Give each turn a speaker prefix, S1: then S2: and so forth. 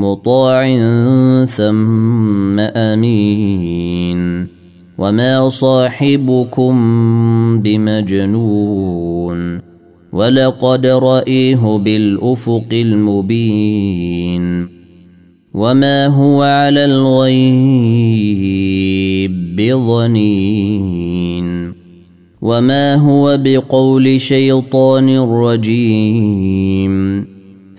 S1: مطاع ثم امين وما صاحبكم بمجنون ولقد رايه بالافق المبين وما هو على الغيب بظنين وما هو بقول شيطان رجيم